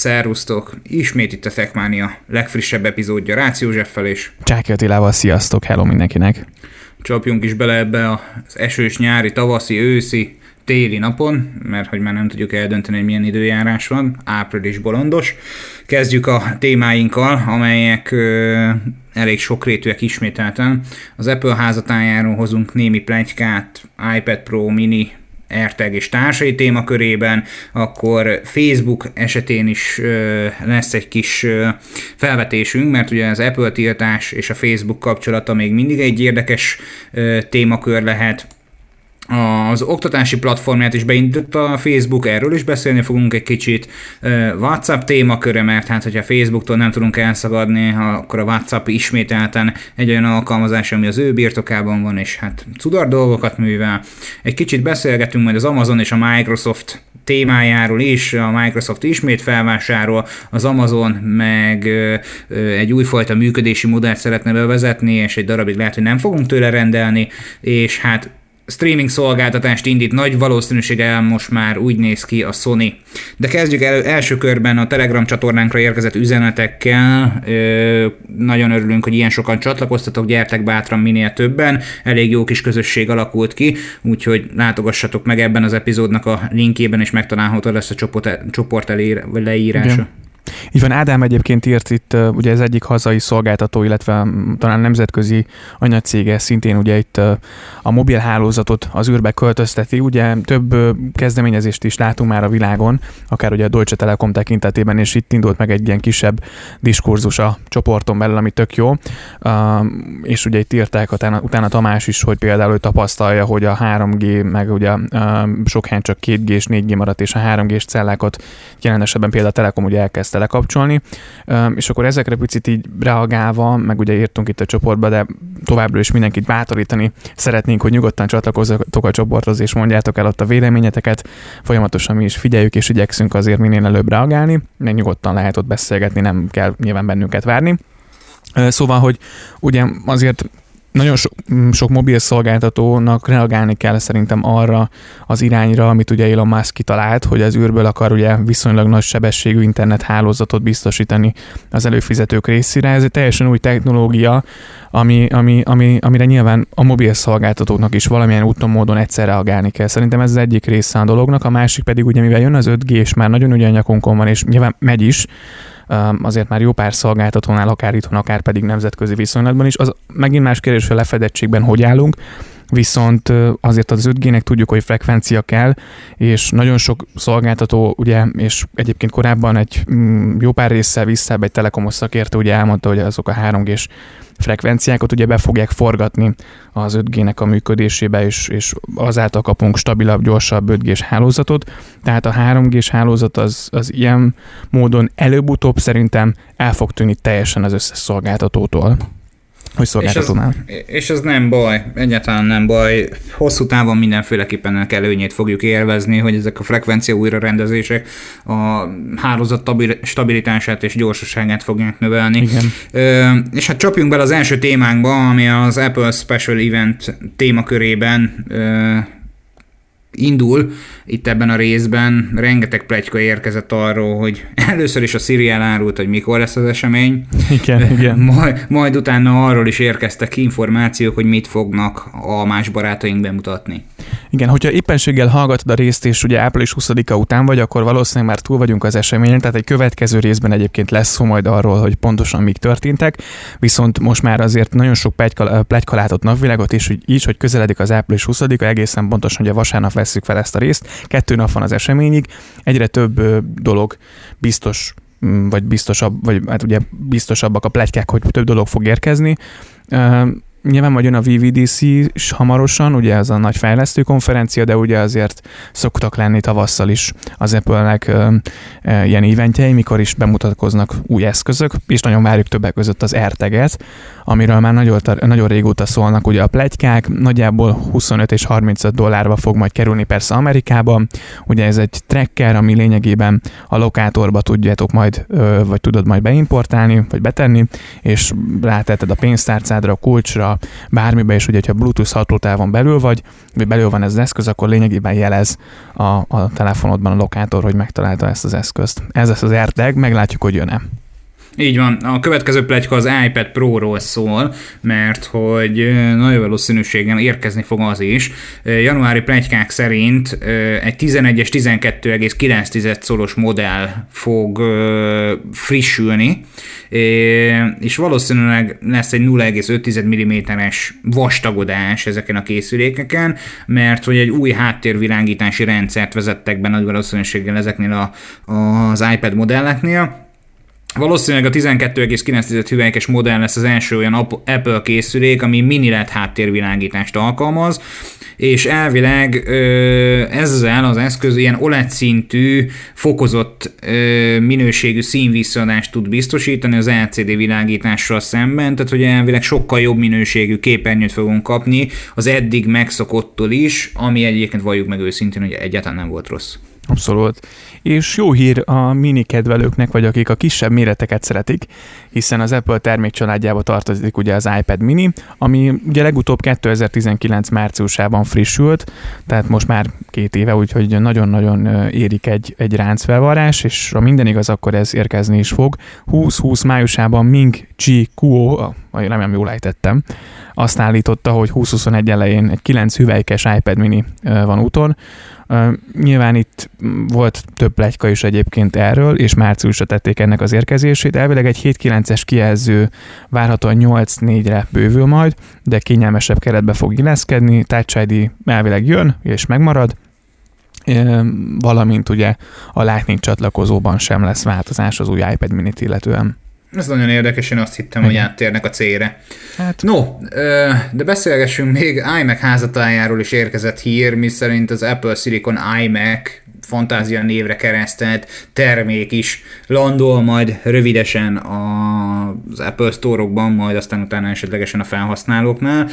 Szervusztok! Ismét itt a Techmania legfrissebb epizódja Rácz Józseffel és Csáki Attilával, sziasztok, hello mindenkinek! Csapjunk is bele ebbe az esős, nyári, tavaszi, őszi, téli napon, mert hogy már nem tudjuk eldönteni, hogy milyen időjárás van, április bolondos. Kezdjük a témáinkkal, amelyek ö, elég sokrétűek ismételten. Az Apple házatájáról hozunk némi plegykát, iPad Pro Mini, AirTag és társai témakörében, akkor Facebook esetén is lesz egy kis felvetésünk, mert ugye az Apple tiltás és a Facebook kapcsolata még mindig egy érdekes témakör lehet, az oktatási platformját is beindította a Facebook, erről is beszélni fogunk egy kicsit. WhatsApp témaköre, mert hát hogyha Facebooktól nem tudunk elszagadni, akkor a WhatsApp ismételten egy olyan alkalmazás, ami az ő birtokában van, és hát cudar dolgokat művel. Egy kicsit beszélgetünk majd az Amazon és a Microsoft témájáról is, a Microsoft ismét felvásárol, az Amazon meg egy újfajta működési modellt szeretne bevezetni, és egy darabig lehet, hogy nem fogunk tőle rendelni, és hát streaming szolgáltatást indít, nagy valószínűséggel most már úgy néz ki a Sony. De kezdjük el első körben a Telegram csatornánkra érkezett üzenetekkel. Ö, nagyon örülünk, hogy ilyen sokan csatlakoztatok, gyertek bátran minél többen. Elég jó kis közösség alakult ki, úgyhogy látogassatok meg ebben az epizódnak a linkjében, és megtalálható lesz a csoport, csoport leírása. Igen. Így van, Ádám egyébként írt itt, ugye ez egyik hazai szolgáltató, illetve talán nemzetközi anyacége szintén ugye itt a mobil hálózatot az űrbe költözteti. Ugye több kezdeményezést is látunk már a világon, akár ugye a Deutsche Telekom tekintetében, és itt indult meg egy ilyen kisebb diskurzus a csoporton belül, ami tök jó. És ugye itt írták utána, utána Tamás is, hogy például ő tapasztalja, hogy a 3G, meg ugye sok helyen csak 2G és 4G maradt, és a 3G-s cellákat jelen esetben például a Telekom ugye elkezdte lekapcsolni, és akkor ezekre picit így reagálva, meg ugye írtunk itt a csoportba, de továbbra is mindenkit bátorítani szeretnénk, hogy nyugodtan csatlakozzatok a csoporthoz, és mondjátok el ott a véleményeteket, folyamatosan mi is figyeljük, és igyekszünk azért minél előbb reagálni, meg nyugodtan lehet ott beszélgetni, nem kell nyilván bennünket várni. Szóval, hogy ugye azért nagyon so, mm, sok mobil szolgáltatónak reagálni kell szerintem arra az irányra, amit ugye Elon Musk kitalált, hogy az űrből akar ugye viszonylag nagy sebességű internet hálózatot biztosítani az előfizetők részére. Ez egy teljesen új technológia, ami, ami, ami, amire nyilván a mobil szolgáltatóknak is valamilyen úton, módon egyszer reagálni kell. Szerintem ez az egyik része a dolognak, a másik pedig ugye, mivel jön az 5G, és már nagyon ugye nyakunkon van, és nyilván megy is, azért már jó pár szolgáltatónál, akár itthon, akár pedig nemzetközi viszonylatban is. Az megint más kérdés, hogy a lefedettségben hogy állunk, viszont azért az 5G-nek tudjuk, hogy frekvencia kell, és nagyon sok szolgáltató, ugye, és egyébként korábban egy mm, jó pár résszel vissza egy telekomos szakértő ugye elmondta, hogy azok a 3G-s frekvenciákat ugye be fogják forgatni az 5G-nek a működésébe, és, és azáltal kapunk stabilabb, gyorsabb 5G-s hálózatot. Tehát a 3G-s hálózat az, az ilyen módon előbb-utóbb szerintem el fog tűnni teljesen az összes szolgáltatótól hogy szolgáltatónál. És ez, és ez nem baj, egyáltalán nem baj. Hosszú távon mindenféleképpen ennek előnyét fogjuk élvezni, hogy ezek a frekvencia újrarendezések a hálózat stabilitását és gyorsaságát fogják növelni. Igen. Ö, és hát csapjunk bele az első témánkba, ami az Apple Special Event témakörében ö, indul itt ebben a részben. Rengeteg plegyka érkezett arról, hogy először is a Siri elárult, hogy mikor lesz az esemény. Igen, igen. Majd, majd utána arról is érkeztek információk, hogy mit fognak a más barátaink bemutatni. Igen, hogyha éppenséggel hallgatod a részt, és ugye április 20-a után vagy, akkor valószínűleg már túl vagyunk az eseményen, tehát egy következő részben egyébként lesz szó majd arról, hogy pontosan mik történtek, viszont most már azért nagyon sok plegyka látott napvilágot, és hogy így, hogy közeledik az április 20-a, egészen pontosan ugye vasárnap vesszük fel ezt a részt, kettő nap van az eseményig, egyre több dolog biztos mm, vagy biztosabb, vagy hát ugye biztosabbak a plegykák, hogy több dolog fog érkezni. Nyilván majd jön a VVDC is hamarosan, ugye ez a nagy fejlesztő konferencia, de ugye azért szoktak lenni tavasszal is az Apple-nek ö, ö, ilyen eventjei, mikor is bemutatkoznak új eszközök, és nagyon várjuk többek között az AirTag-et, amiről már nagyon, nagyon régóta szólnak ugye a plegykák, nagyjából 25 és 35 dollárba fog majd kerülni persze Amerikában, ugye ez egy tracker, ami lényegében a lokátorba tudjátok majd, vagy tudod majd beimportálni, vagy betenni, és rátetted a pénztárcádra, a kulcsra, hogyha bármiben is, ugye, hogyha Bluetooth hatótávon belül vagy, vagy belül van ez az eszköz, akkor lényegében jelez a, a telefonodban a lokátor, hogy megtalálta ezt az eszközt. Ez lesz az AirTag, meglátjuk, hogy jön-e. Így van. A következő plegyka az iPad Pro-ról szól, mert hogy nagy valószínűséggel érkezni fog az is. Januári plegykák szerint egy 11-es 12,9 szoros modell fog frissülni, és valószínűleg lesz egy 0,5 mm-es vastagodás ezeken a készülékeken, mert hogy egy új háttérvilágítási rendszert vezettek be nagy valószínűséggel ezeknél a, az iPad modelleknél, Valószínűleg a 12,9 hüvelykes modell lesz az első olyan Apple készülék, ami mini LED háttérvilágítást alkalmaz, és elvileg ezzel az eszköz ilyen OLED szintű, fokozott minőségű színvisszadást tud biztosítani az LCD világítással szemben, tehát hogy elvileg sokkal jobb minőségű képernyőt fogunk kapni az eddig megszokottól is, ami egyébként valljuk meg őszintén, hogy egyáltalán nem volt rossz. Abszolút. És jó hír a mini kedvelőknek, vagy akik a kisebb méreteket szeretik, hiszen az Apple termék családjába tartozik ugye az iPad mini, ami ugye legutóbb 2019 márciusában frissült, tehát most már két éve, úgyhogy nagyon-nagyon érik egy, egy ráncfelvarrás, és ha minden igaz, akkor ez érkezni is fog. 2020 májusában Ming Chi Kuo, vagy nem jól ejtettem, azt állította, hogy 2021 elején egy 9 hüvelykes iPad mini van úton, Nyilván itt volt több plegyka is egyébként erről, és márciusra tették ennek az érkezését. Elvileg egy 7-9-es kijelző várhatóan 8-4-re bővül majd, de kényelmesebb keretbe fog illeszkedni. Touch ID elvileg jön, és megmarad, valamint ugye a Lightning csatlakozóban sem lesz változás az új iPad mini illetően. Ez nagyon érdekes, én azt hittem, Igen. hogy áttérnek a célre. Hát. No, de beszélgessünk még iMac házatájáról is érkezett hír, miszerint az Apple Silicon iMac fantázia névre keresztelt termék is landol majd rövidesen az Apple Store-okban, majd aztán utána esetlegesen a felhasználóknál.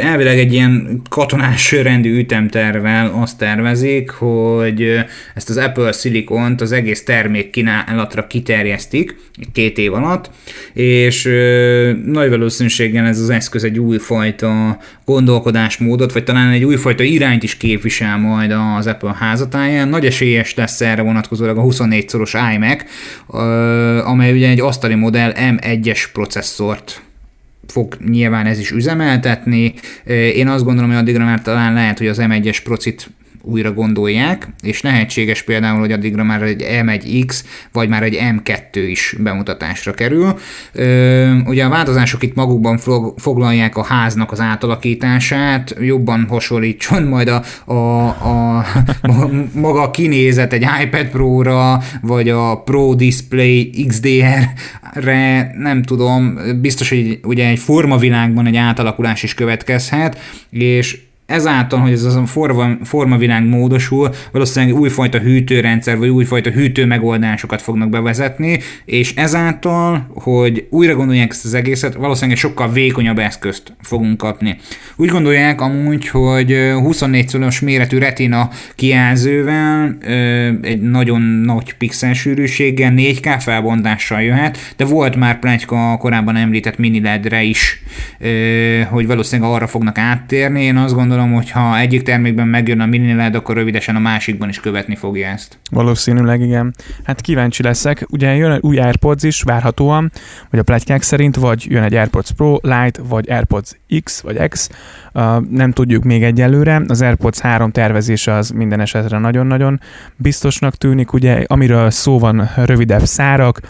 Elvileg egy ilyen katonás rendű ütemtervel azt tervezik, hogy ezt az Apple Silicon-t az egész termék kínálatra kiterjesztik két év alatt, és nagy valószínűséggel ez az eszköz egy újfajta gondolkodásmódot, vagy talán egy újfajta irányt is képvisel majd az Apple házatáján. Nagy esélyes lesz erre vonatkozólag a 24-szoros iMac, amely ugye egy asztali modell M1-es processzort fog nyilván ez is üzemeltetni. Én azt gondolom, hogy addigra már talán lehet, hogy az M1-es procit újra gondolják, és lehetséges például, hogy addigra már egy M1X, vagy már egy M2 is bemutatásra kerül. Ugye a változások itt magukban foglalják a háznak az átalakítását, jobban hasonlítson majd a, a, a maga a kinézet egy iPad Pro-ra, vagy a Pro Display XDR-re, nem tudom, biztos, hogy ugye egy formavilágban egy átalakulás is következhet, és ezáltal, hogy ez a forma, formavilág módosul, valószínűleg újfajta hűtőrendszer, vagy újfajta hűtő megoldásokat fognak bevezetni, és ezáltal, hogy újra gondolják ezt az egészet, valószínűleg sokkal vékonyabb eszközt fogunk kapni. Úgy gondolják amúgy, hogy 24 szoros méretű retina kijelzővel, egy nagyon nagy pixel sűrűséggel, 4K felbontással jöhet, de volt már plátyka korábban említett mini LED-re is, hogy valószínűleg arra fognak áttérni. Én azt gondolom, gondolom, hogy ha egyik termékben megjön a mini LED, akkor rövidesen a másikban is követni fogja ezt. Valószínűleg igen. Hát kíváncsi leszek. Ugye jön egy új AirPods is várhatóan, vagy a pletykák szerint, vagy jön egy AirPods Pro Lite, vagy AirPods X, vagy X. Uh, nem tudjuk még egyelőre. Az AirPods 3 tervezése az minden esetre nagyon-nagyon biztosnak tűnik. Ugye, amiről szó van, rövidebb szárak,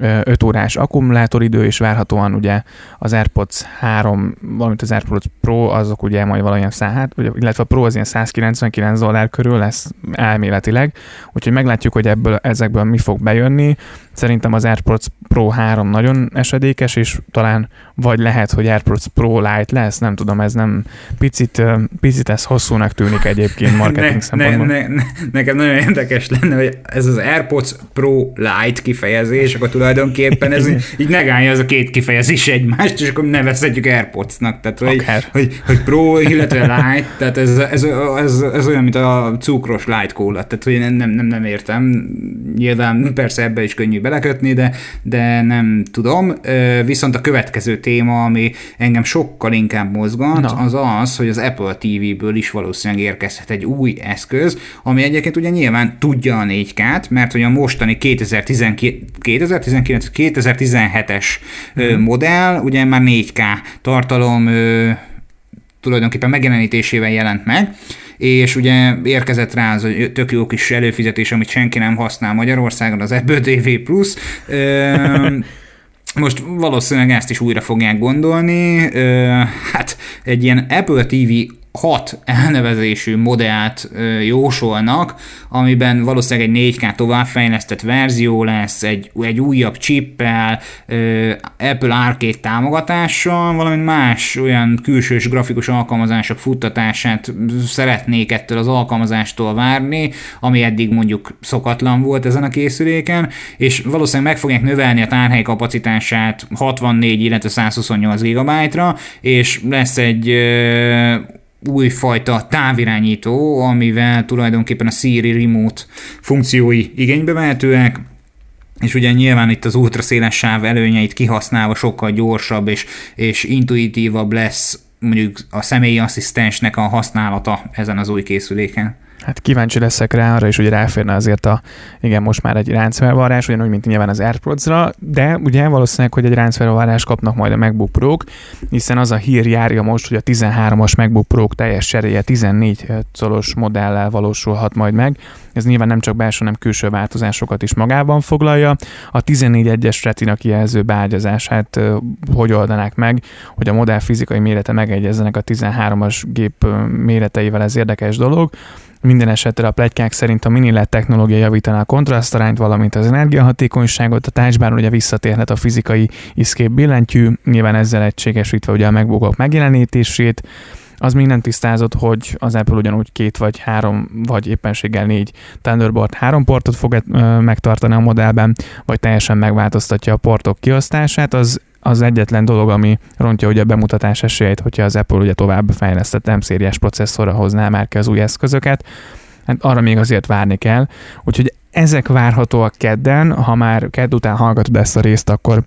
5 órás akkumulátoridő, és várhatóan ugye az AirPods 3, valamint az AirPods Pro, azok ugye majd valamilyen szállhat, illetve a Pro az ilyen 199 dollár körül lesz elméletileg, úgyhogy meglátjuk, hogy ebből, ezekből mi fog bejönni. Szerintem az AirPods Pro 3 nagyon esedékes, és talán vagy lehet, hogy AirPods Pro Lite lesz, nem tudom, ez nem picit, picit ez hosszúnak tűnik egyébként marketing ne, szempontból. Ne, ne, ne, nekem nagyon érdekes lenne, hogy ez az AirPods Pro Lite kifejezés, akkor tulajdonképpen ez így negálja az a két kifejezés egymást, és akkor nevezhetjük AirPods-nak, tehát hogy, hogy, hogy Pro, illetve Lite, tehát ez, ez, ez, ez, olyan, mint a cukros Light Cola, tehát hogy nem, nem, nem értem, nyilván persze ebbe is könnyű belekötni, de, de nem tudom. Viszont a következő téma, ami engem sokkal inkább mozgat, Na. az az, hogy az Apple TV-ből is valószínűleg érkezhet egy új eszköz, ami egyébként ugye nyilván tudja a 4K-t, mert hogy a mostani 2019, 2017-es mm. modell ugye már 4K tartalom tulajdonképpen megjelenítésével jelent meg, és ugye érkezett rá az hogy tök jó kis előfizetés, amit senki nem használ Magyarországon, az Apple TV Plus. Most valószínűleg ezt is újra fogják gondolni. Hát egy ilyen Apple TV hat elnevezésű modellt jósolnak, amiben valószínűleg egy 4K továbbfejlesztett verzió lesz, egy, egy újabb chippel, Apple Arcade támogatással, valamint más olyan külsős grafikus alkalmazások futtatását szeretnék ettől az alkalmazástól várni, ami eddig mondjuk szokatlan volt ezen a készüléken, és valószínűleg meg fogják növelni a tárhely kapacitását 64, illetve 128 GB-ra, és lesz egy újfajta távirányító, amivel tulajdonképpen a Siri Remote funkciói igénybe vehetőek, és ugye nyilván itt az ultraszéles sáv előnyeit kihasználva sokkal gyorsabb és, és intuitívabb lesz mondjuk a személyi asszisztensnek a használata ezen az új készüléken. Hát kíváncsi leszek rá arra is, hogy ráférne azért a, igen, most már egy ráncfelvarrás, ugyanúgy, mint nyilván az AirPods-ra, de ugye valószínűleg, hogy egy ráncfelvarrás kapnak majd a MacBook pro hiszen az a hír járja most, hogy a 13-as MacBook pro teljes cseréje 14 colos modellel valósulhat majd meg. Ez nyilván nem csak belső, hanem külső változásokat is magában foglalja. A 14.1-es retina kijelző beágyazását hogy oldanák meg, hogy a modell fizikai mérete megegyezzenek a 13-as gép méreteivel, ez érdekes dolog. Minden esetre a plegykák szerint a mini LED technológia javítaná a kontrasztarányt, valamint az energiahatékonyságot, a tácsbár ugye visszatérhet a fizikai iszkép billentyű, nyilván ezzel egységesítve ugye a megbukok megjelenítését, az még nem tisztázott, hogy az Apple ugyanúgy két vagy három, vagy éppenséggel négy Thunderbolt három portot fog megtartani a modellben, vagy teljesen megváltoztatja a portok kiosztását, az az egyetlen dolog, ami rontja ugye a bemutatás esélyeit, hogyha az Apple ugye tovább fejlesztett m szériás processzorra hozná már ki az új eszközöket. Hát arra még azért várni kell. Úgyhogy ezek várhatóak kedden, ha már kedd után hallgatod ezt a részt, akkor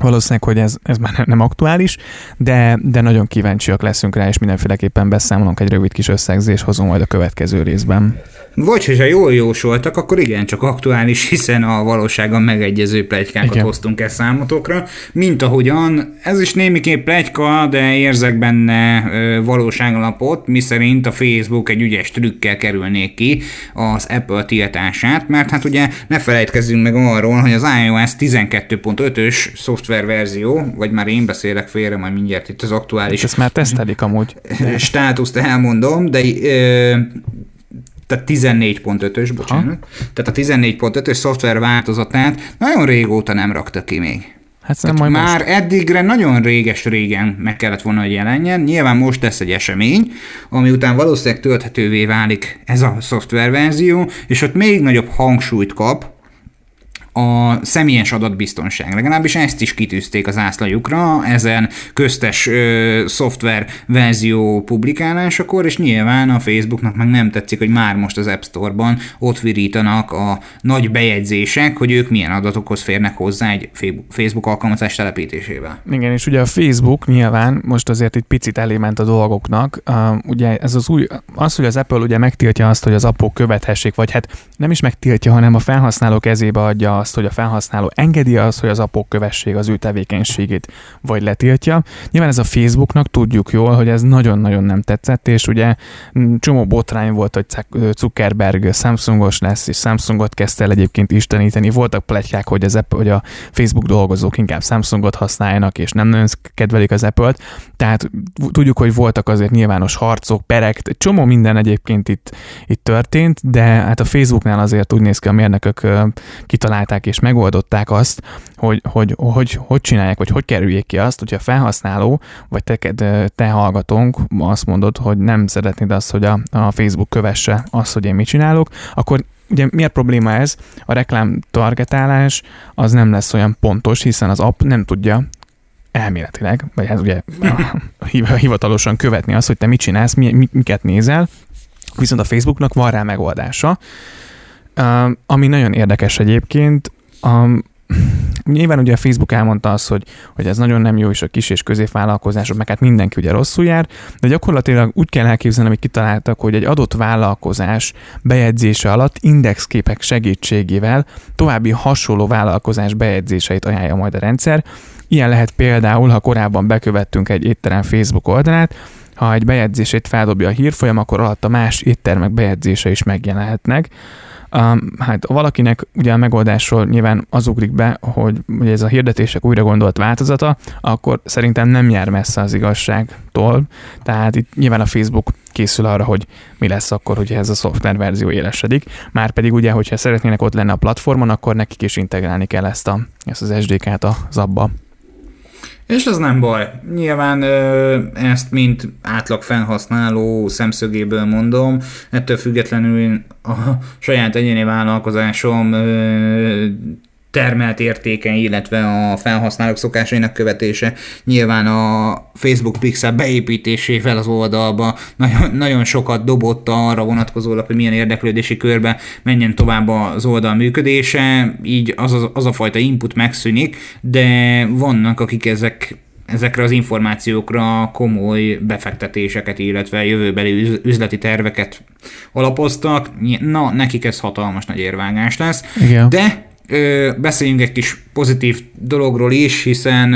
Valószínűleg, hogy ez, ez már nem aktuális, de, de nagyon kíváncsiak leszünk rá, és mindenféleképpen beszámolunk egy rövid kis összegzés, hozunk majd a következő részben. Vagy, hogyha jól jósoltak, akkor igen, csak aktuális, hiszen a valósággal megegyező plegykákat igen. hoztunk el számotokra, mint ahogyan, ez is némiképp plegyka, de érzek benne valóságalapot, miszerint a Facebook egy ügyes trükkel kerülnék ki az Apple tiltását, mert hát ugye ne felejtkezzünk meg arról, hogy az iOS 12.5-ös szoftververzió, vagy már én beszélek félre, majd mindjárt itt az aktuális... Ezt már tesztelik amúgy. Státuszt elmondom, de tehát 14.5-ös, bocsánat. Ha? Tehát a 14.5-ös szoftver változatát nagyon régóta nem rakta ki még. Hát nem majd már most. eddigre nagyon réges-régen meg kellett volna, hogy jelenjen. Nyilván most lesz egy esemény, ami után valószínűleg tölthetővé válik ez a szoftververzió, és ott még nagyobb hangsúlyt kap a személyes adatbiztonság. Legalábbis ezt is kitűzték az ászlajukra ezen köztes ö, szoftver verzió publikálásakor, és nyilván a Facebooknak meg nem tetszik, hogy már most az App Store-ban ott virítanak a nagy bejegyzések, hogy ők milyen adatokhoz férnek hozzá egy Facebook alkalmazás telepítésével. Igen, és ugye a Facebook nyilván most azért itt picit elément a dolgoknak. Uh, ugye ez az új, az, hogy az Apple ugye megtiltja azt, hogy az appok követhessék, vagy hát nem is megtiltja, hanem a felhasználó kezébe adja azt, hogy a felhasználó engedi azt, hogy az apok kövessék az ő tevékenységét, vagy letiltja. Nyilván ez a Facebooknak tudjuk jól, hogy ez nagyon-nagyon nem tetszett, és ugye csomó botrány volt, hogy Zuckerberg Samsungos lesz, és Samsungot kezdte el egyébként isteníteni. Voltak pletykák, hogy, az Apple, hogy a Facebook dolgozók inkább Samsungot használjanak, és nem nagyon kedvelik az Apple-t. Tehát tudjuk, hogy voltak azért nyilvános harcok, perek, csomó minden egyébként itt, itt történt, de hát a Facebooknál azért úgy néz ki, a mérnökök kitalálták megtalálták és megoldották azt, hogy hogy, hogy, hogy csinálják, vagy hogy kerüljék ki azt, hogyha felhasználó, vagy te, te hallgatónk azt mondod, hogy nem szeretnéd azt, hogy a, a Facebook kövesse azt, hogy én mit csinálok, akkor ugye miért probléma ez? A reklám targetálás az nem lesz olyan pontos, hiszen az app nem tudja elméletileg, vagy hát ugye hivatalosan követni azt, hogy te mit csinálsz, mi, miket nézel, viszont a Facebooknak van rá megoldása, ami nagyon érdekes egyébként, a, nyilván ugye a Facebook elmondta azt, hogy, hogy ez nagyon nem jó, és a kis és középvállalkozások, meg hát mindenki ugye rosszul jár, de gyakorlatilag úgy kell elképzelni, hogy kitaláltak, hogy egy adott vállalkozás bejegyzése alatt indexképek segítségével további hasonló vállalkozás bejegyzéseit ajánlja majd a rendszer. Ilyen lehet például, ha korábban bekövettünk egy étterem Facebook oldalát, ha egy bejegyzését feldobja a hírfolyam, akkor alatt a más éttermek bejegyzése is megjelenhetnek. Um, hát valakinek ugye a megoldásról nyilván az ugrik be, hogy ugye ez a hirdetések újra gondolt változata, akkor szerintem nem jár messze az igazságtól. Tehát itt nyilván a Facebook készül arra, hogy mi lesz akkor, hogyha ez a szoftver verzió élesedik. Márpedig ugye, hogyha szeretnének ott lenni a platformon, akkor nekik is integrálni kell ezt, a, ezt az SDK-t az abba. És ez nem baj. Nyilván ezt mint átlag felhasználó szemszögéből mondom, ettől függetlenül a saját egyéni vállalkozásom termelt értéke, illetve a felhasználók szokásainak követése nyilván a Facebook Pixel beépítésével az oldalba nagyon, nagyon sokat dobott arra vonatkozólag, hogy milyen érdeklődési körbe menjen tovább az oldal működése, így az, az, az a fajta input megszűnik, de vannak, akik ezek ezekre az információkra komoly befektetéseket, illetve jövőbeli üzleti terveket alapoztak. Na, nekik ez hatalmas nagy érvágás lesz. Igen. De beszéljünk egy kis pozitív dologról is, hiszen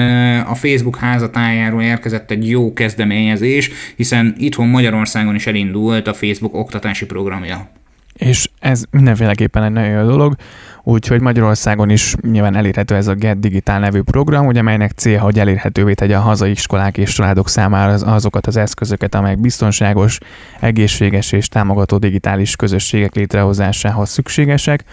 a Facebook házatájáról érkezett egy jó kezdeményezés, hiszen itthon Magyarországon is elindult a Facebook oktatási programja. És ez mindenféleképpen egy nagyon jó dolog, úgyhogy Magyarországon is nyilván elérhető ez a Get Digital nevű program, ugye melynek célja, hogy elérhetővé tegye a hazai iskolák és családok számára azokat az eszközöket, amelyek biztonságos, egészséges és támogató digitális közösségek létrehozásához szükségesek,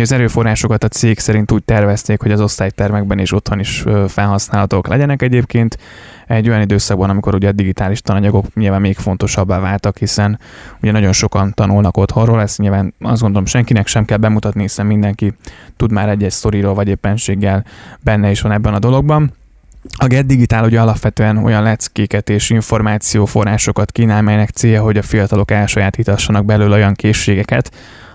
az erőforrásokat a cég szerint úgy tervezték, hogy az osztálytermekben és otthon is felhasználhatók legyenek egyébként. Egy olyan időszakban, amikor ugye a digitális tananyagok nyilván még fontosabbá váltak, hiszen ugye nagyon sokan tanulnak otthonról, ezt nyilván azt gondolom senkinek sem kell bemutatni, hiszen mindenki tud már egy-egy sztoriról vagy éppenséggel benne is van ebben a dologban. A Get Digital ugye alapvetően olyan leckéket és információforrásokat kínál, melynek célja, hogy a fiatalok elsajátítassanak belőle olyan készségeket,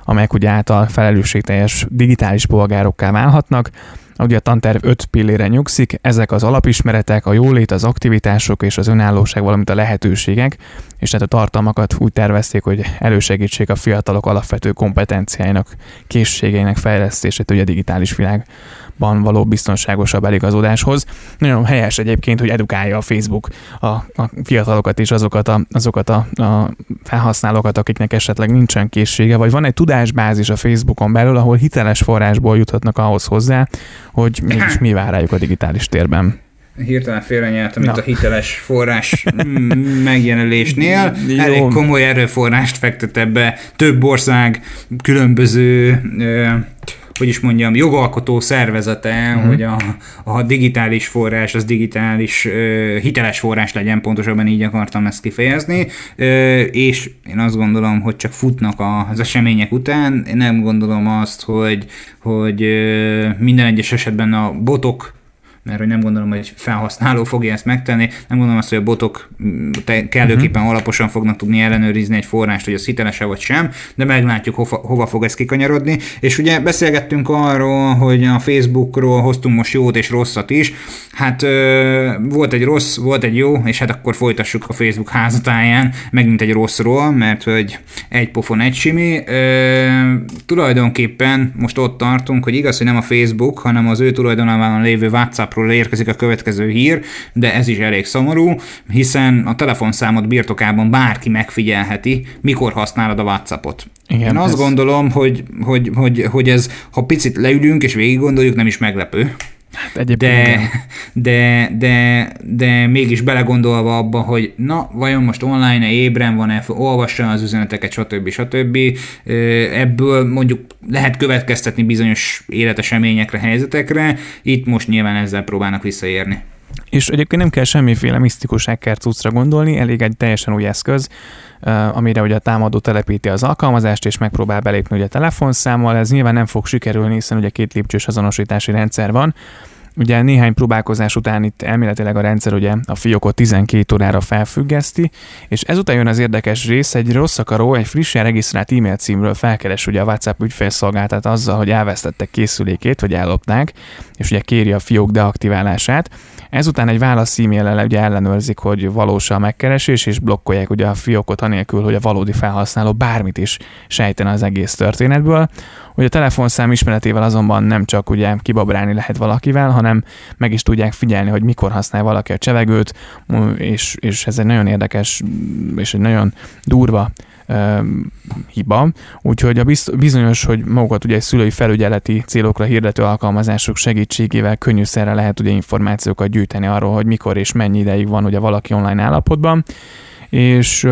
amelyek ugye által felelősségteljes digitális polgárokká válhatnak. Ugye a tanterv öt pillére nyugszik, ezek az alapismeretek, a jólét, az aktivitások és az önállóság, valamint a lehetőségek, és tehát a tartalmakat úgy tervezték, hogy elősegítsék a fiatalok alapvető kompetenciáinak, készségeinek fejlesztését ugye a digitális világ ban való biztonságosabb eligazodáshoz. Nagyon helyes egyébként, hogy edukálja a Facebook a, a fiatalokat és azokat, a, azokat a, a felhasználókat, akiknek esetleg nincsen készsége, vagy van egy tudásbázis a Facebookon belül, ahol hiteles forrásból juthatnak ahhoz hozzá, hogy mégis mi vár rájuk a digitális térben hirtelen félrenyeltem mint a hiteles forrás megjelenésnél. Elég komoly erőforrást fektetett be több ország különböző hogy is mondjam, jogalkotó szervezete, uh-huh. hogy a, a digitális forrás, az digitális uh, hiteles forrás legyen, pontosabban így akartam ezt kifejezni, uh, és én azt gondolom, hogy csak futnak az események után, én nem gondolom azt, hogy, hogy uh, minden egyes esetben a botok mert hogy nem gondolom, hogy felhasználó fogja ezt megtenni, nem gondolom azt, hogy a botok mm, kellőképpen uh-huh. alaposan fognak tudni ellenőrizni egy forrást, hogy az hiteles-e vagy sem, de meglátjuk, hova, hova fog ez kikanyarodni. És ugye beszélgettünk arról, hogy a Facebookról hoztunk most jót és rosszat is. Hát ö, volt egy rossz, volt egy jó, és hát akkor folytassuk a Facebook házatáján megint egy rosszról, mert hogy egy pofon egy simi. Ö, tulajdonképpen most ott tartunk, hogy igaz, hogy nem a Facebook, hanem az ő tulajdonában lévő WhatsApp WhatsAppról érkezik a következő hír, de ez is elég szomorú, hiszen a telefonszámot birtokában bárki megfigyelheti, mikor használod a WhatsAppot. Igen, Én azt ez... gondolom, hogy, hogy, hogy, hogy ez, ha picit leülünk és végig gondoljuk, nem is meglepő. Hát de, de, de, de mégis belegondolva abba, hogy na, vajon most online-e, ébren van-e, olvassa az üzeneteket, stb. stb. Ebből mondjuk lehet következtetni bizonyos életeseményekre, helyzetekre, itt most nyilván ezzel próbálnak visszaérni. És egyébként nem kell semmiféle misztikus hacker cuccra gondolni, elég egy teljesen új eszköz, amire ugye a támadó telepíti az alkalmazást, és megpróbál belépni ugye a telefonszámmal. Ez nyilván nem fog sikerülni, hiszen ugye két lépcsős azonosítási rendszer van, Ugye néhány próbálkozás után itt elméletileg a rendszer ugye a fiókot 12 órára felfüggeszti, és ezután jön az érdekes rész, egy rossz akaró egy frissen regisztrált e-mail címről felkeres ugye a WhatsApp ügyfélszolgáltat azzal, hogy elvesztettek készülékét, vagy ellopnák, és ugye kéri a fiók deaktiválását. Ezután egy válasz e-mail ugye ellenőrzik, hogy valós a megkeresés, és blokkolják ugye a fiókot anélkül, hogy a valódi felhasználó bármit is sejtene az egész történetből. Ugye a telefonszám ismeretével azonban nem csak ugye kibabrálni lehet valakivel, hanem meg is tudják figyelni, hogy mikor használ valaki a csevegőt, és, és ez egy nagyon érdekes és egy nagyon durva hiba, úgyhogy a bizonyos, hogy magukat ugye egy szülői felügyeleti célokra hirdető alkalmazások segítségével könnyűszerre lehet ugye információkat gyűjteni arról, hogy mikor és mennyi ideig van ugye valaki online állapotban, és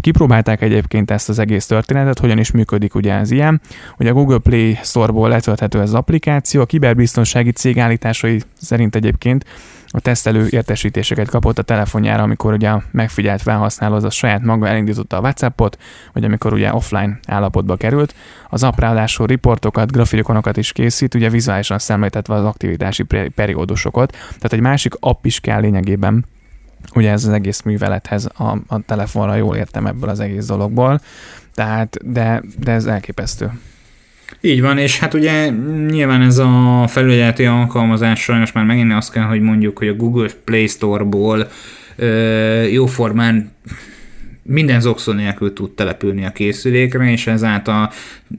kipróbálták egyébként ezt az egész történetet, hogyan is működik ugye ez ilyen. Ugye a Google Play Store-ból letölthető ez az applikáció, a kiberbiztonsági cég állításai szerint egyébként a tesztelő értesítéseket kapott a telefonjára, amikor ugye megfigyelt felhasználó az a saját maga elindította a WhatsAppot, vagy amikor ugye offline állapotba került. Az app ráadásul riportokat, grafikonokat is készít, ugye vizuálisan szemléltetve az aktivitási periódusokat. Tehát egy másik app is kell lényegében, ugye ez az egész művelethez a, a telefonra, jól értem ebből az egész dologból. Tehát, de, de ez elképesztő. Így van, és hát ugye nyilván ez a felügyeleti alkalmazás sajnos már megint azt kell, hogy mondjuk, hogy a Google Play Store-ból jóformán minden zokszó nélkül tud települni a készülékre, és ezáltal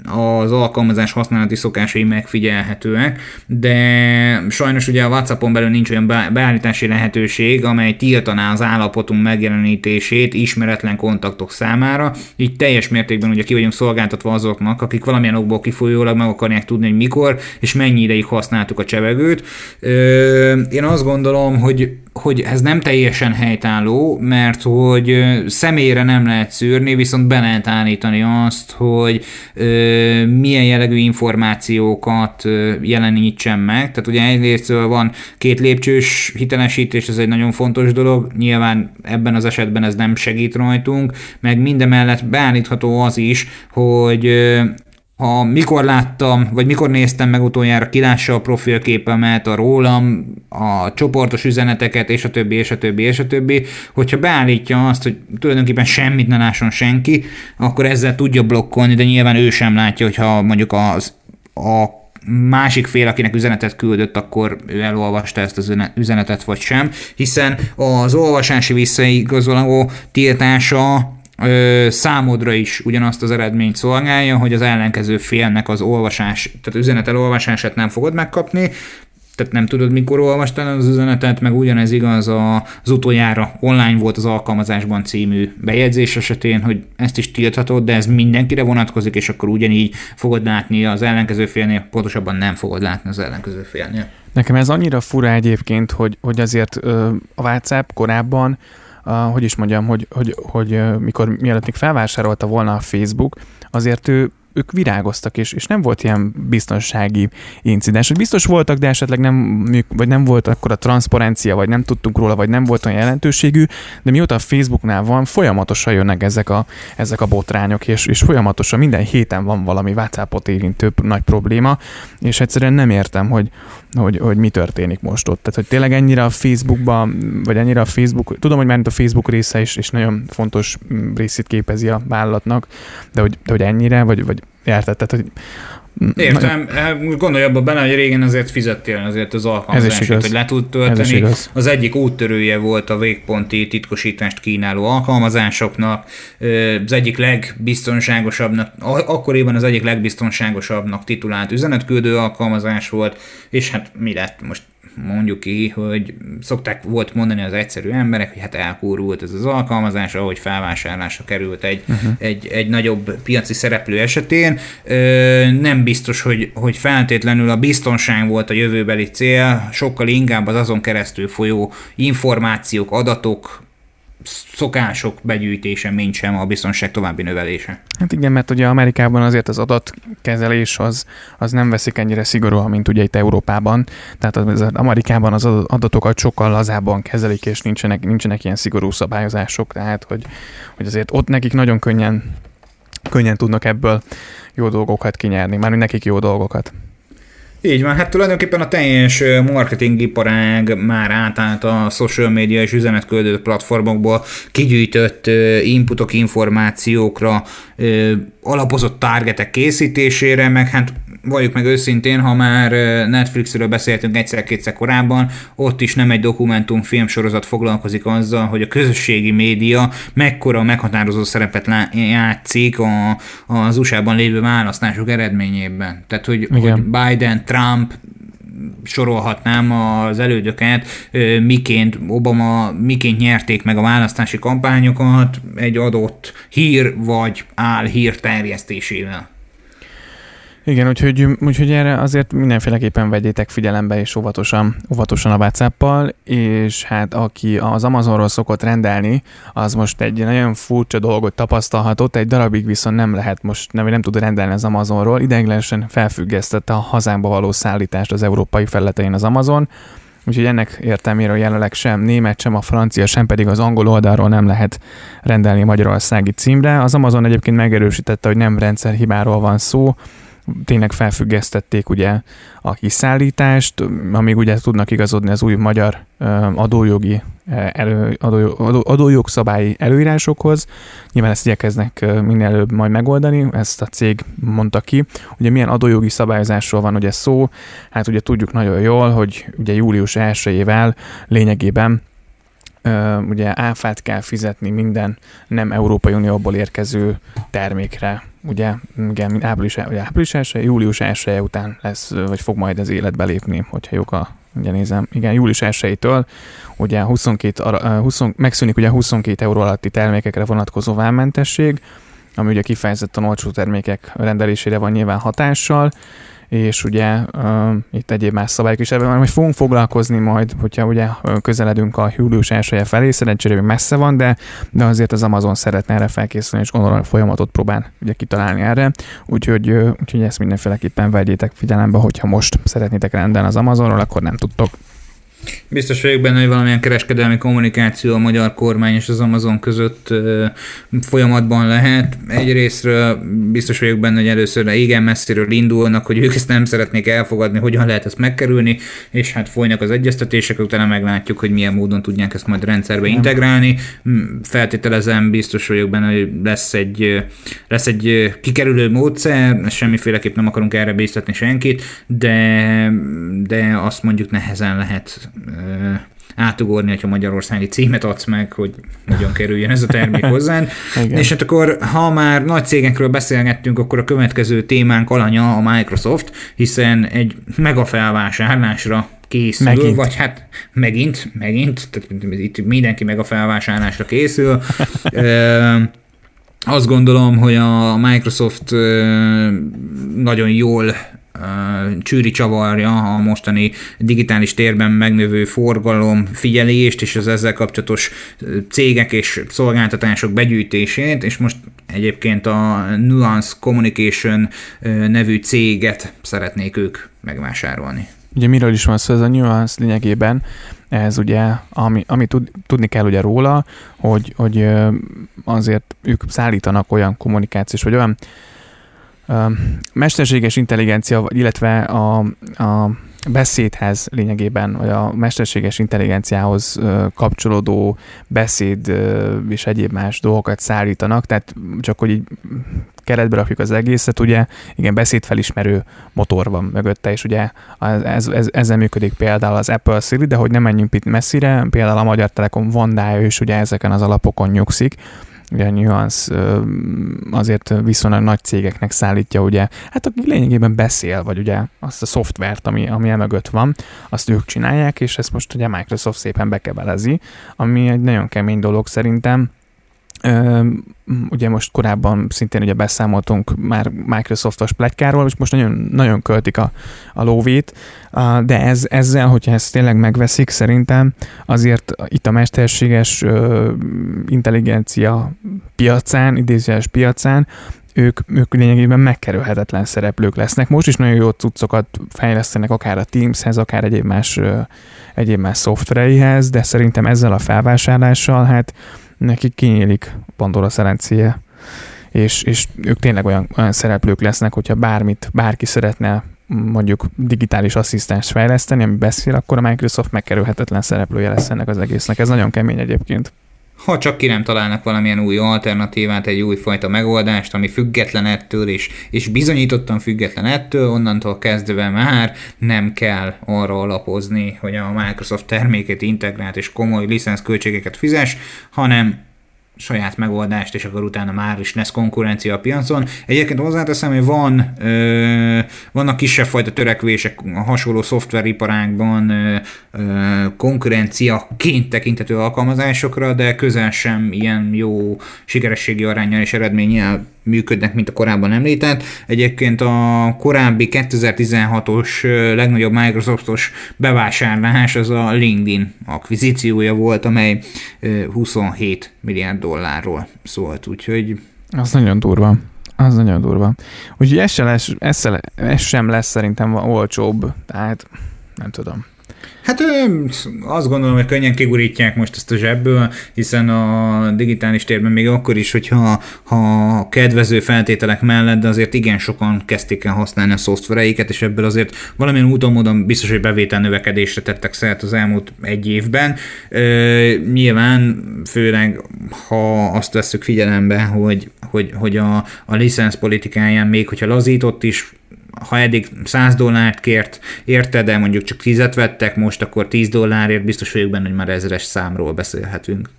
az alkalmazás használati szokásai megfigyelhetőek, de sajnos ugye a WhatsAppon belül nincs olyan beállítási lehetőség, amely tiltaná az állapotunk megjelenítését ismeretlen kontaktok számára, így teljes mértékben ugye ki vagyunk szolgáltatva azoknak, akik valamilyen okból kifolyólag meg akarják tudni, hogy mikor és mennyi ideig használtuk a csevegőt. Én azt gondolom, hogy hogy ez nem teljesen helytálló, mert hogy személyre nem lehet szűrni, viszont be lehet állítani azt, hogy ö, milyen jellegű információkat ö, jelenítsen meg. Tehát ugye egyrészt van két lépcsős hitelesítés, ez egy nagyon fontos dolog, nyilván ebben az esetben ez nem segít rajtunk, meg mindemellett beállítható az is, hogy ha mikor láttam, vagy mikor néztem meg utoljára, kilássa a profilképemet, a rólam, a csoportos üzeneteket, és a többi, és a többi, és a többi, hogyha beállítja azt, hogy tulajdonképpen semmit ne lásson senki, akkor ezzel tudja blokkolni, de nyilván ő sem látja, hogyha mondjuk az a másik fél, akinek üzenetet küldött, akkor ő elolvasta ezt az üzenetet, vagy sem, hiszen az olvasási visszaigazoló tiltása ö, számodra is ugyanazt az eredményt szolgálja, hogy az ellenkező félnek az olvasás, tehát üzenet elolvasását nem fogod megkapni, tehát nem tudod, mikor olvastál az üzenetet, meg ugyanez igaz az utoljára online volt az alkalmazásban című bejegyzés esetén, hogy ezt is tilthatod, de ez mindenkire vonatkozik, és akkor ugyanígy fogod látni az ellenkező félnél, pontosabban nem fogod látni az ellenkező félnél. Nekem ez annyira fura egyébként, hogy, hogy azért ö, a WhatsApp korábban hogy is mondjam, hogy, hogy, hogy mikor mielőtt még felvásárolta volna a Facebook, azért ő ők virágoztak, és, és nem volt ilyen biztonsági incidens. Hogy biztos voltak, de esetleg nem, vagy nem volt akkor a transzparencia, vagy nem tudtunk róla, vagy nem volt olyan jelentőségű, de mióta a Facebooknál van, folyamatosan jönnek ezek a, ezek a botrányok, és, és folyamatosan minden héten van valami WhatsAppot érintő nagy probléma, és egyszerűen nem értem, hogy, hogy, hogy mi történik most ott. Tehát, hogy tényleg ennyire a Facebookban, vagy ennyire a Facebook, tudom, hogy már a Facebook része is, és nagyon fontos részét képezi a vállalatnak, de hogy, de hogy ennyire, vagy, vagy érted? Tehát, hogy Értem, most gondolj abba bele, hogy régen azért fizettél azért az alkalmazásért, hogy le tud tölteni. Az egyik úttörője volt a végponti titkosítást kínáló alkalmazásoknak, az egyik legbiztonságosabbnak, akkoriban az egyik legbiztonságosabbnak titulált üzenetküldő alkalmazás volt, és hát mi lett? Most mondjuk ki, hogy szokták volt mondani az egyszerű emberek, hogy hát elkúrult ez az alkalmazás, ahogy felvásárlásra került egy, uh-huh. egy, egy nagyobb piaci szereplő esetén. Nem biztos, hogy, hogy feltétlenül a biztonság volt a jövőbeli cél, sokkal inkább az azon keresztül folyó információk, adatok, szokások begyűjtése, mint sem a biztonság további növelése. Hát igen, mert ugye Amerikában azért az adatkezelés az, az nem veszik ennyire szigorúan, mint ugye itt Európában. Tehát az, Amerikában az adatokat sokkal lazábban kezelik, és nincsenek, nincsenek ilyen szigorú szabályozások, tehát hogy, hogy azért ott nekik nagyon könnyen, könnyen tudnak ebből jó dolgokat kinyerni, már nekik jó dolgokat. Így van, hát tulajdonképpen a teljes marketingiparág már átállt a social media és üzenetküldő platformokból kigyűjtött inputok, információkra, alapozott targetek készítésére, meg hát valljuk meg őszintén, ha már Netflixről beszéltünk egyszer-kétszer korábban, ott is nem egy dokumentumfilm sorozat foglalkozik azzal, hogy a közösségi média mekkora meghatározó szerepet játszik a, az USA-ban lévő választások eredményében. Tehát, hogy, hogy Biden, Trump, sorolhatnám az elődöket, miként Obama, miként nyerték meg a választási kampányokat egy adott hír vagy áll hír terjesztésével. Igen, úgyhogy, úgyhogy erre azért mindenféleképpen vegyétek figyelembe, és óvatosan, óvatosan a whatsapp és hát aki az Amazonról szokott rendelni, az most egy nagyon furcsa dolgot tapasztalhatott, egy darabig viszont nem lehet most, nem, nem tud rendelni az Amazonról, ideiglenesen felfüggesztette a hazánkba való szállítást az európai felületein az Amazon, Úgyhogy ennek értelméről jelenleg sem német, sem a francia, sem pedig az angol oldalról nem lehet rendelni magyarországi címre. Az Amazon egyébként megerősítette, hogy nem rendszerhibáról van szó, tényleg felfüggesztették ugye a kiszállítást, amíg ugye tudnak igazodni az új magyar adójogi elő, adó, adó, adójogszabályi előírásokhoz. Nyilván ezt igyekeznek minél előbb majd megoldani, ezt a cég mondta ki. Ugye milyen adójogi szabályozásról van ugye szó? Hát ugye tudjuk nagyon jól, hogy ugye július 1-ével lényegében ugye áfát kell fizetni minden nem Európai Unióból érkező termékre. Ugye, igen, április, ugye április 1 július 1 után lesz, vagy fog majd az életbe lépni, hogyha jók a ugye nézem, igen, július 1-től ugye 22, 20, megszűnik ugye 22 euró alatti termékekre vonatkozó vámmentesség, ami ugye kifejezetten olcsó termékek rendelésére van nyilván hatással, és ugye uh, itt egyéb más szabályok is ebben majd fogunk foglalkozni majd, hogyha ugye közeledünk a július 1 felé, szerencsére még messze van, de, de azért az Amazon szeretne erre felkészülni, és gondolom a folyamatot próbál ugye kitalálni erre, úgyhogy, úgyhogy ezt mindenféleképpen vegyétek figyelembe, hogyha most szeretnétek rendelni az Amazonról, akkor nem tudtok. Biztos vagyok benne, hogy valamilyen kereskedelmi kommunikáció a magyar kormány és az Amazon között folyamatban lehet. Egyrésztről biztos vagyok benne, hogy először igen messziről indulnak, hogy ők ezt nem szeretnék elfogadni, hogyan lehet ezt megkerülni, és hát folynak az egyeztetések, utána meglátjuk, hogy milyen módon tudják ezt majd rendszerbe integrálni. Feltételezem, biztos vagyok benne, hogy lesz egy, lesz egy kikerülő módszer, semmiféleképp nem akarunk erre bíztatni senkit, de, de azt mondjuk nehezen lehet átugorni, hogyha magyarországi címet adsz meg, hogy nagyon kerüljön ez a termék hozzá. És hát akkor, ha már nagy cégekről beszélgettünk, akkor a következő témánk alanya a Microsoft, hiszen egy mega felvásárlásra készül, megint. vagy hát megint, megint, tehát itt mindenki meg a felvásárlásra készül. Azt gondolom, hogy a Microsoft nagyon jól csűri csavarja a mostani digitális térben megnövő forgalom figyelést és az ezzel kapcsolatos cégek és szolgáltatások begyűjtését, és most egyébként a Nuance Communication nevű céget szeretnék ők megvásárolni. Ugye miről is van szó ez a Nuance lényegében? Ez ugye, ami, ami tud, tudni kell ugye róla, hogy, hogy azért ők szállítanak olyan kommunikációs, vagy olyan mesterséges intelligencia, illetve a, a beszédhez lényegében, vagy a mesterséges intelligenciához kapcsolódó beszéd és egyéb más dolgokat szállítanak, tehát csak hogy így keretbe rakjuk az egészet, ugye igen, beszédfelismerő motor van mögötte, és ugye ez, ez, ezzel működik például az Apple Siri, de hogy nem menjünk itt messzire, például a Magyar Telekom Vandája is ugye ezeken az alapokon nyugszik, ugye a Nuance azért viszonylag nagy cégeknek szállítja, ugye, hát aki lényegében beszél, vagy ugye azt a szoftvert, ami, ami emögött van, azt ők csinálják, és ezt most ugye Microsoft szépen bekebelezi, ami egy nagyon kemény dolog szerintem, ugye most korábban szintén ugye beszámoltunk már Microsoftos pletykáról, és most nagyon, nagyon költik a, a lóvét, de ez, ezzel, hogyha ezt tényleg megveszik, szerintem azért itt a mesterséges intelligencia piacán, idézőes piacán, ők, ők lényegében megkerülhetetlen szereplők lesznek. Most is nagyon jó cuccokat fejlesztenek akár a Teamshez, akár egyéb más, egyéb más szoftvereihez, de szerintem ezzel a felvásárlással hát nekik kinyílik Pandora szerencéje, és, és ők tényleg olyan, olyan szereplők lesznek, hogyha bármit, bárki szeretne mondjuk digitális asszisztens fejleszteni, ami beszél, akkor a Microsoft megkerülhetetlen szereplője lesz ennek az egésznek. Ez nagyon kemény egyébként. Ha csak ki nem találnak valamilyen új alternatívát, egy újfajta megoldást, ami független ettől, és, és bizonyítottan független ettől, onnantól kezdve már nem kell arra alapozni, hogy a Microsoft termékét integrált és komoly licenszköltségeket fizes, hanem saját megoldást, és akkor utána már is lesz konkurencia a piacon. Egyébként hozzáteszem, hogy van, ö, vannak kisebb fajta törekvések a hasonló szoftveriparágban ö, ö, konkurenciaként tekintető alkalmazásokra, de közel sem ilyen jó sikerességi arányjal és eredménnyel működnek, mint a korábban említett. Egyébként a korábbi 2016-os legnagyobb Microsoftos bevásárlás az a LinkedIn akvizíciója volt, amely 27 milliárd dollárról szólt, úgyhogy... Az nagyon durva. Az nagyon durva. Úgyhogy ez sem lesz, ez, ez sem lesz szerintem olcsóbb, tehát nem tudom. Hát azt gondolom, hogy könnyen kigurítják most ezt a zsebből, hiszen a digitális térben még akkor is, hogyha ha kedvező feltételek mellett, de azért igen sokan kezdték el használni a szoftvereiket, és ebből azért valamilyen úton módon biztos, hogy bevétel növekedésre tettek szert az elmúlt egy évben. nyilván főleg, ha azt veszük figyelembe, hogy, hogy, hogy a, a licensz politikáján még hogyha lazított is, ha eddig 100 dollárt kért, érte, de mondjuk csak 10 vettek, most akkor 10 dollárért biztos vagyok benne, hogy már ezeres számról beszélhetünk.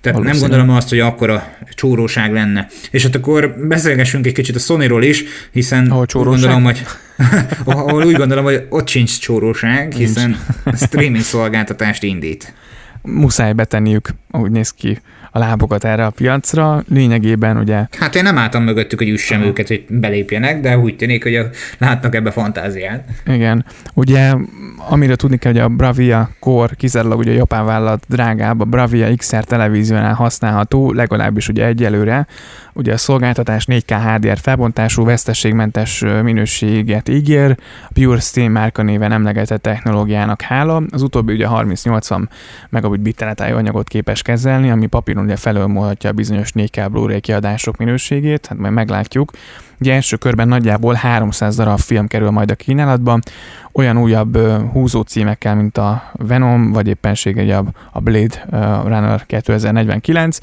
Tehát nem gondolom azt, hogy akkora csóróság lenne. És hát akkor beszélgessünk egy kicsit a Sony-ról is, hiszen úgy gondolom, hogy ahol úgy gondolom, hogy ott sincs csóróság, hiszen streaming szolgáltatást indít. Muszáj betenniük, ahogy néz ki a lábokat erre a piacra. Lényegében ugye... Hát én nem álltam mögöttük, hogy üssem Aha. őket, hogy belépjenek, de úgy tűnik, hogy a, látnak ebbe fantáziát. Igen. Ugye, amire tudni kell, hogy a Bravia Core kizárólag ugye a japán vállalat drágább, a Bravia XR televíziónál használható, legalábbis ugye egyelőre. Ugye a szolgáltatás 4K HDR felbontású, vesztességmentes minőséget ígér, a Pure Steam márka néven emlegetett technológiának hála. Az utóbbi ugye 30-80 megabit bitteretájú anyagot képes kezelni, ami papíron ugye felölmolhatja a bizonyos 4K Blu-ray kiadások minőségét, hát majd meglátjuk. Ugye első körben nagyjából 300 darab film kerül majd a kínálatba, olyan újabb húzó címekkel, mint a Venom, vagy éppenséggel a Blade Runner 2049,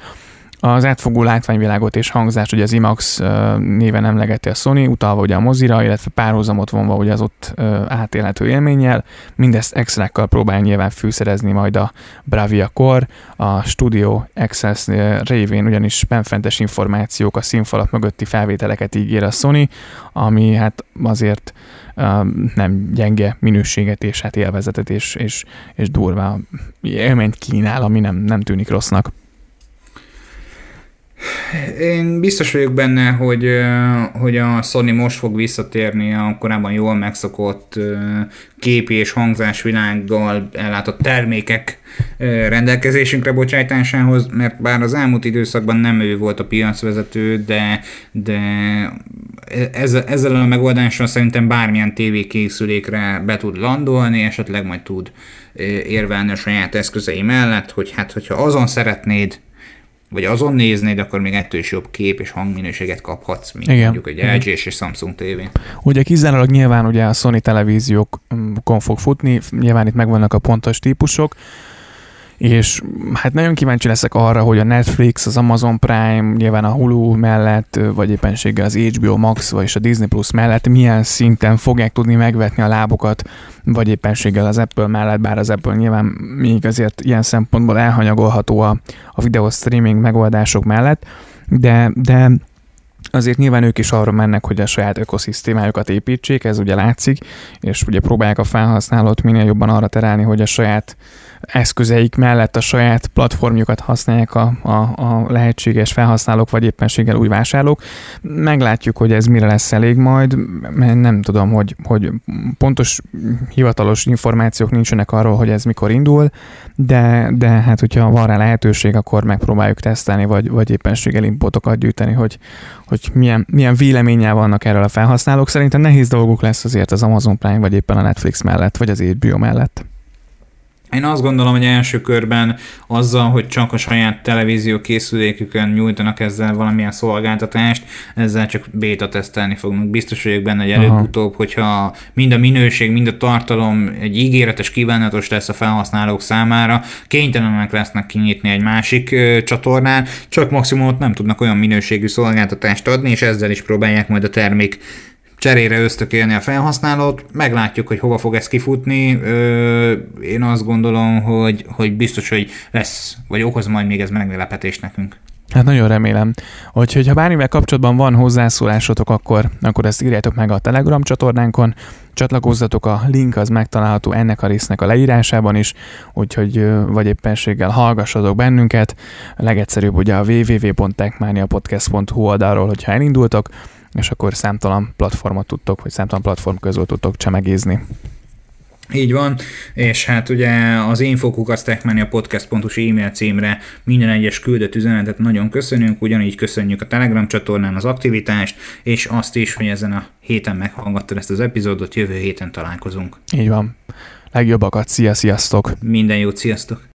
az átfogó látványvilágot és hangzást ugye az IMAX néven emlegeti a Sony, utalva ugye a mozira, illetve párhuzamot vonva ugye az ott átélhető élménnyel. Mindezt extrákkal próbál nyilván fűszerezni majd a Bravia Core, a Studio Access révén ugyanis benfentes információk a színfalak mögötti felvételeket ígér a Sony, ami hát azért nem gyenge minőséget és hát élvezetet és, és, és durva élményt kínál, ami nem, nem tűnik rossznak. Én biztos vagyok benne, hogy, hogy a Sony most fog visszatérni a korábban jól megszokott képi és hangzás világgal ellátott termékek rendelkezésünkre bocsájtásához, mert bár az elmúlt időszakban nem ő volt a piacvezető, de, de ezzel, ezzel a megoldással szerintem bármilyen tévékészülékre be tud landolni, esetleg majd tud érvelni a saját eszközei mellett, hogy hát hogyha azon szeretnéd vagy azon néznéd, akkor még ettől is jobb kép és hangminőséget kaphatsz, mint Igen. mondjuk egy LG és Samsung TV. Ugye kizárólag nyilván ugye a Sony televíziókon fog futni, nyilván itt megvannak a pontos típusok, és hát nagyon kíváncsi leszek arra, hogy a Netflix, az Amazon Prime, nyilván a Hulu mellett, vagy éppenséggel az HBO Max, vagy a Disney Plus mellett milyen szinten fogják tudni megvetni a lábokat, vagy éppenséggel az Apple mellett, bár az Apple nyilván még azért ilyen szempontból elhanyagolható a, a videó streaming megoldások mellett, de, de azért nyilván ők is arra mennek, hogy a saját ökoszisztémájukat építsék, ez ugye látszik, és ugye próbálják a felhasználót minél jobban arra terelni, hogy a saját eszközeik mellett a saját platformjukat használják a, a, a lehetséges felhasználók, vagy éppenséggel új vásárlók. Meglátjuk, hogy ez mire lesz elég majd, mert nem tudom, hogy, hogy pontos hivatalos információk nincsenek arról, hogy ez mikor indul, de, de hát hogyha van rá lehetőség, akkor megpróbáljuk tesztelni, vagy, vagy éppenséggel inputokat gyűjteni, hogy, hogy milyen, milyen véleménnyel vannak erről a felhasználók. Szerintem nehéz dolguk lesz azért az Amazon Prime, vagy éppen a Netflix mellett, vagy az HBO mellett. Én azt gondolom, hogy első körben azzal, hogy csak a saját televízió készülékükön nyújtanak ezzel valamilyen szolgáltatást, ezzel csak béta tesztelni fognak. Biztos vagyok benne, hogy előbb-utóbb, hogyha mind a minőség, mind a tartalom egy ígéretes, kívánatos lesz a felhasználók számára, kénytelenek lesznek kinyitni egy másik ö, csatornán, csak maximum ott nem tudnak olyan minőségű szolgáltatást adni, és ezzel is próbálják majd a termék cserére ösztökélni a felhasználót, meglátjuk, hogy hova fog ez kifutni. Ö, én azt gondolom, hogy, hogy biztos, hogy lesz, vagy okoz majd még ez meglepetést nekünk. Hát nagyon remélem. Úgyhogy ha bármivel kapcsolatban van hozzászólásotok, akkor, akkor ezt írjátok meg a Telegram csatornánkon, csatlakozzatok, a link az megtalálható ennek a résznek a leírásában is, úgyhogy vagy éppenséggel hallgassatok bennünket. A legegyszerűbb ugye a www.techmaniapodcast.hu oldalról, hogyha elindultok, és akkor számtalan platformot tudtok, vagy számtalan platform közül tudtok csemegézni. Így van, és hát ugye az infokukasztechmaniapodcast.hu e-mail címre minden egyes küldött üzenetet nagyon köszönünk, ugyanígy köszönjük a Telegram csatornán az aktivitást, és azt is, hogy ezen a héten meghallgattad ezt az epizódot, jövő héten találkozunk. Így van. Legjobbakat, szia, sziasztok! Minden jót, sziasztok!